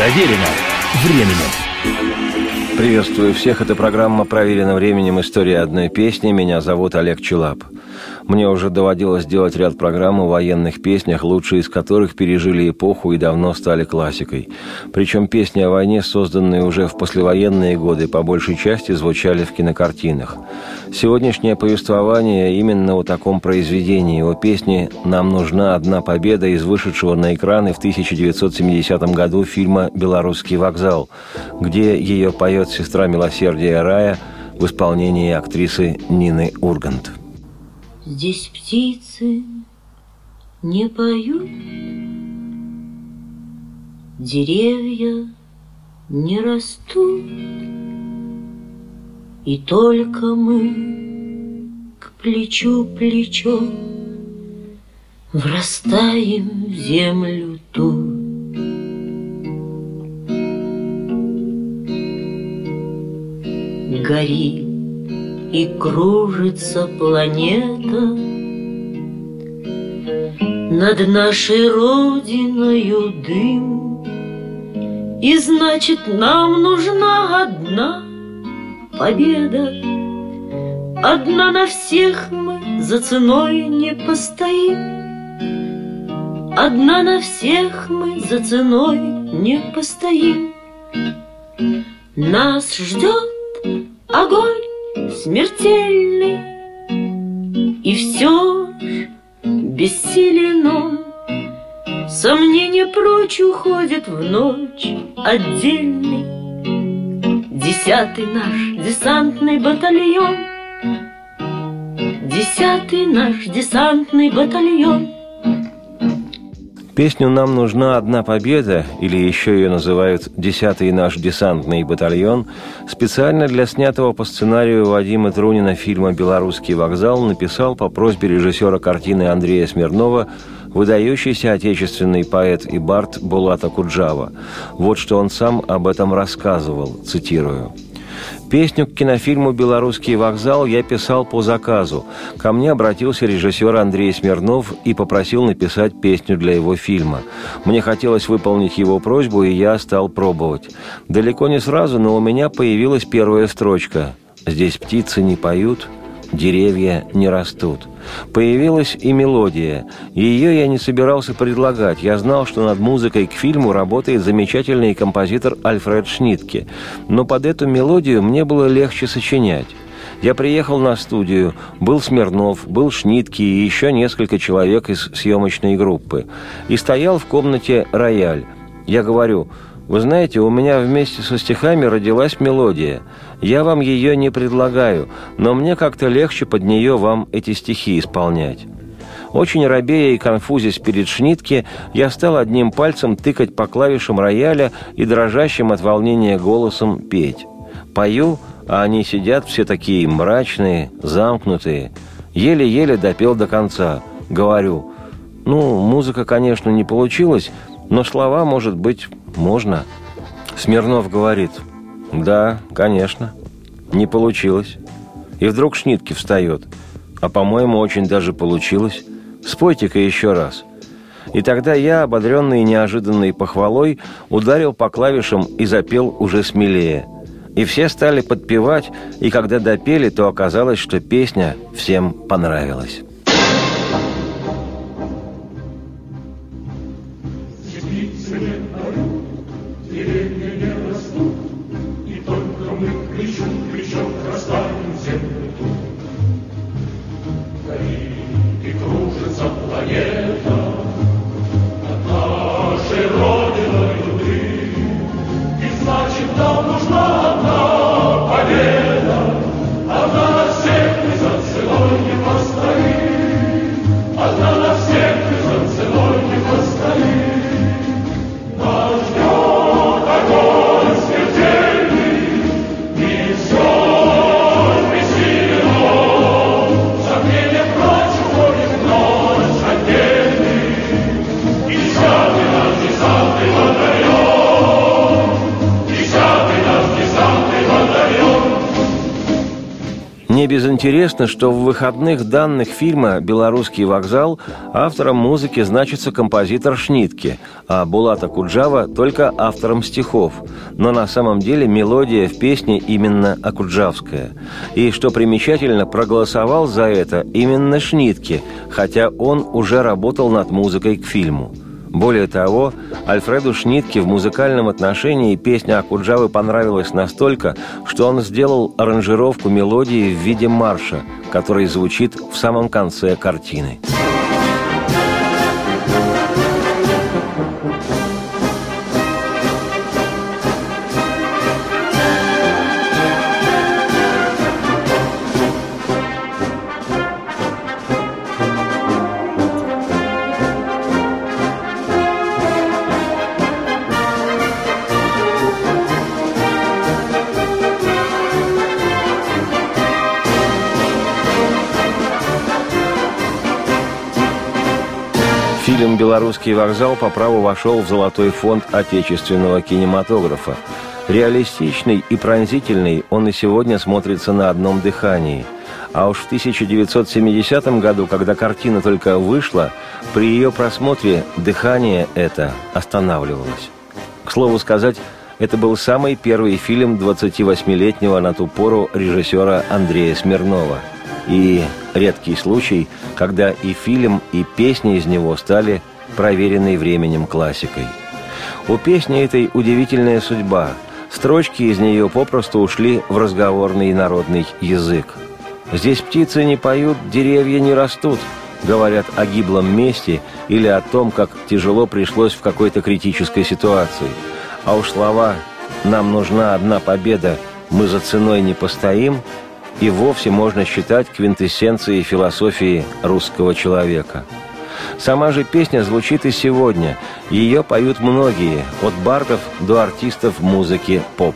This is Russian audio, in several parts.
Проверено временем. Приветствую всех. Это программа «Проверено временем. История одной песни». Меня зовут Олег Челап. Мне уже доводилось делать ряд программ о военных песнях, лучшие из которых пережили эпоху и давно стали классикой. Причем песни о войне, созданные уже в послевоенные годы, по большей части звучали в кинокартинах. Сегодняшнее повествование именно о таком произведении, о песне «Нам нужна одна победа» из вышедшего на экраны в 1970 году фильма «Белорусский вокзал», где ее поет сестра милосердия Рая в исполнении актрисы Нины Ургант. Здесь птицы не поют, Деревья не растут, И только мы к плечу плечо Врастаем в землю тут. Гори и кружится планета Над нашей родиною дым. И значит, нам нужна одна победа Одна на всех мы за ценой не постоим Одна на всех мы за ценой не постоим. Нас ждет огонь смертельный, И все бессилен он. Сомнение прочь уходит в ночь отдельный. Десятый наш десантный батальон, Десятый наш десантный батальон — Песню «Нам нужна одна победа», или еще ее называют «Десятый наш десантный батальон», специально для снятого по сценарию Вадима Трунина фильма «Белорусский вокзал» написал по просьбе режиссера картины Андрея Смирнова выдающийся отечественный поэт и бард Булата Куджава. Вот что он сам об этом рассказывал, цитирую – Песню к кинофильму «Белорусский вокзал» я писал по заказу. Ко мне обратился режиссер Андрей Смирнов и попросил написать песню для его фильма. Мне хотелось выполнить его просьбу, и я стал пробовать. Далеко не сразу, но у меня появилась первая строчка. «Здесь птицы не поют, деревья не растут». Появилась и мелодия. Ее я не собирался предлагать. Я знал, что над музыкой к фильму работает замечательный композитор Альфред Шнитке. Но под эту мелодию мне было легче сочинять. Я приехал на студию, был Смирнов, был Шнитки и еще несколько человек из съемочной группы. И стоял в комнате рояль. Я говорю, вы знаете, у меня вместе со стихами родилась мелодия – я вам ее не предлагаю, но мне как-то легче под нее вам эти стихи исполнять. Очень робея и конфузясь перед Шнитке, я стал одним пальцем тыкать по клавишам рояля и дрожащим от волнения голосом петь. Пою, а они сидят все такие мрачные, замкнутые. Еле-еле допел до конца. Говорю, ну, музыка, конечно, не получилась, но слова, может быть, можно. Смирнов говорит – да, конечно. Не получилось. И вдруг Шнитки встает. А, по-моему, очень даже получилось. Спойте-ка еще раз. И тогда я, ободренный неожиданной похвалой, ударил по клавишам и запел уже смелее. И все стали подпевать, и когда допели, то оказалось, что песня всем понравилась. Одна на всех мы за целой не Не безинтересно, что в выходных данных фильма «Белорусский вокзал» автором музыки значится композитор Шнитке, а Булата Куджава только автором стихов. Но на самом деле мелодия в песне именно акуджавская. И, что примечательно, проголосовал за это именно Шнитке, хотя он уже работал над музыкой к фильму. Более того, Альфреду Шнитке в музыкальном отношении песня Акуджавы понравилась настолько, что он сделал аранжировку мелодии в виде марша, который звучит в самом конце картины. Фильм «Белорусский вокзал» по праву вошел в золотой фонд отечественного кинематографа. Реалистичный и пронзительный он и сегодня смотрится на одном дыхании. А уж в 1970 году, когда картина только вышла, при ее просмотре дыхание это останавливалось. К слову сказать, это был самый первый фильм 28-летнего на ту пору режиссера Андрея Смирнова – и редкий случай, когда и фильм, и песни из него стали проверенной временем классикой. У песни этой удивительная судьба. Строчки из нее попросту ушли в разговорный народный язык. «Здесь птицы не поют, деревья не растут», говорят о гиблом месте или о том, как тяжело пришлось в какой-то критической ситуации. А уж слова «нам нужна одна победа, мы за ценой не постоим» и вовсе можно считать квинтэссенцией философии русского человека. Сама же песня звучит и сегодня. Ее поют многие, от бардов до артистов музыки поп.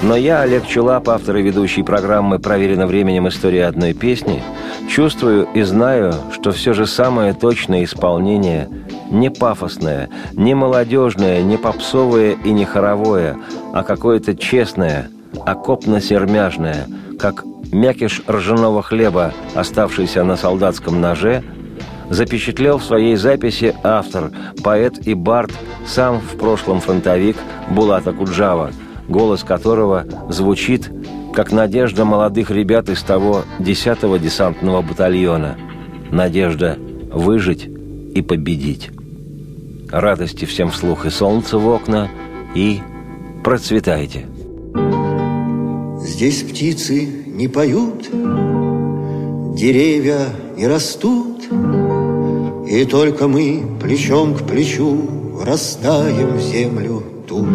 Но я, Олег Чулап, автор и ведущий программы «Проверено временем. История одной песни», чувствую и знаю, что все же самое точное исполнение не пафосное, не молодежное, не попсовое и не хоровое, а какое-то честное, окопно-сермяжное – как мякиш ржаного хлеба, оставшийся на солдатском ноже, запечатлел в своей записи автор, поэт и бард, сам в прошлом фронтовик Булата Куджава, голос которого звучит, как надежда молодых ребят из того 10-го десантного батальона. Надежда выжить и победить. Радости всем вслух и солнце в окна, и процветайте. Здесь птицы не поют, деревья не растут, И только мы плечом к плечу растаем землю тут.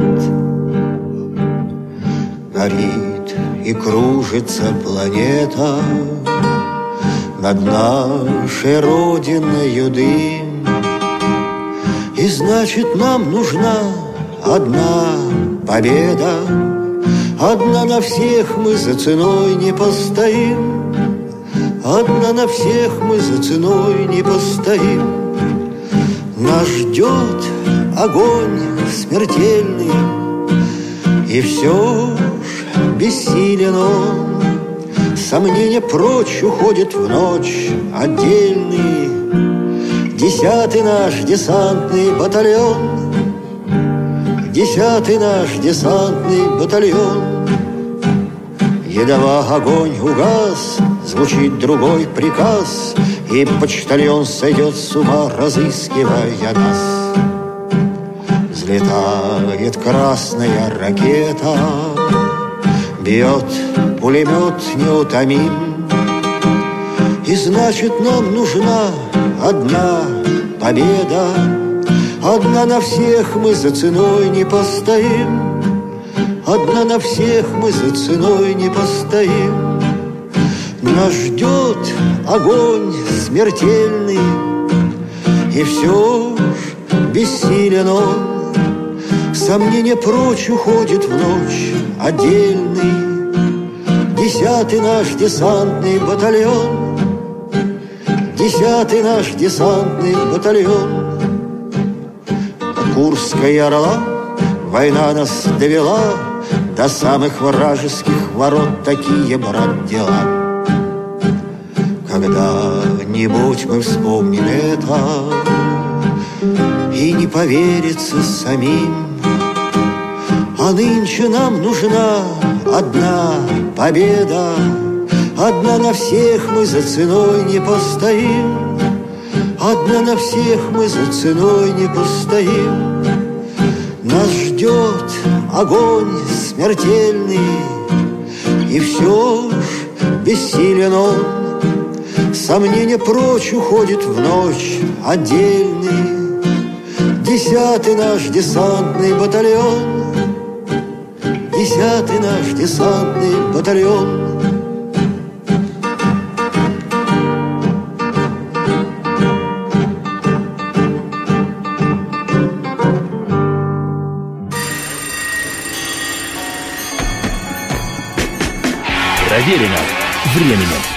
Горит и кружится планета Над нашей родиной дым, И значит нам нужна одна победа Одна на всех мы за ценой не постоим, Одна на всех мы за ценой не постоим. Нас ждет огонь смертельный, И все ж бессилен он. Сомнения прочь уходят в ночь отдельный, Десятый наш десантный батальон — Десятый наш десантный батальон. Едва огонь угас, звучит другой приказ, И почтальон сойдет с ума, разыскивая нас. Взлетает красная ракета, Бьет пулемет неутомим, И значит нам нужна одна победа, Одна на всех мы за ценой не постоим, Одна на всех мы за ценой не постоим. Нас ждет огонь смертельный, И все ж бессилен он. Сомнение прочь уходит в ночь отдельный, Десятый наш десантный батальон, Десятый наш десантный батальон. Курской орла Война нас довела До самых вражеских ворот Такие, брат, дела. Когда-нибудь мы вспомним это И не поверится самим. А нынче нам нужна одна победа Одна на всех мы за ценой не постоим Одна на всех мы за ценой не постоим. Нас ждет огонь смертельный И все ж бессилен он. Сомнение прочь уходит в ночь отдельный. Десятый наш десантный батальон. Десятый наш десантный батальон Проверено временем.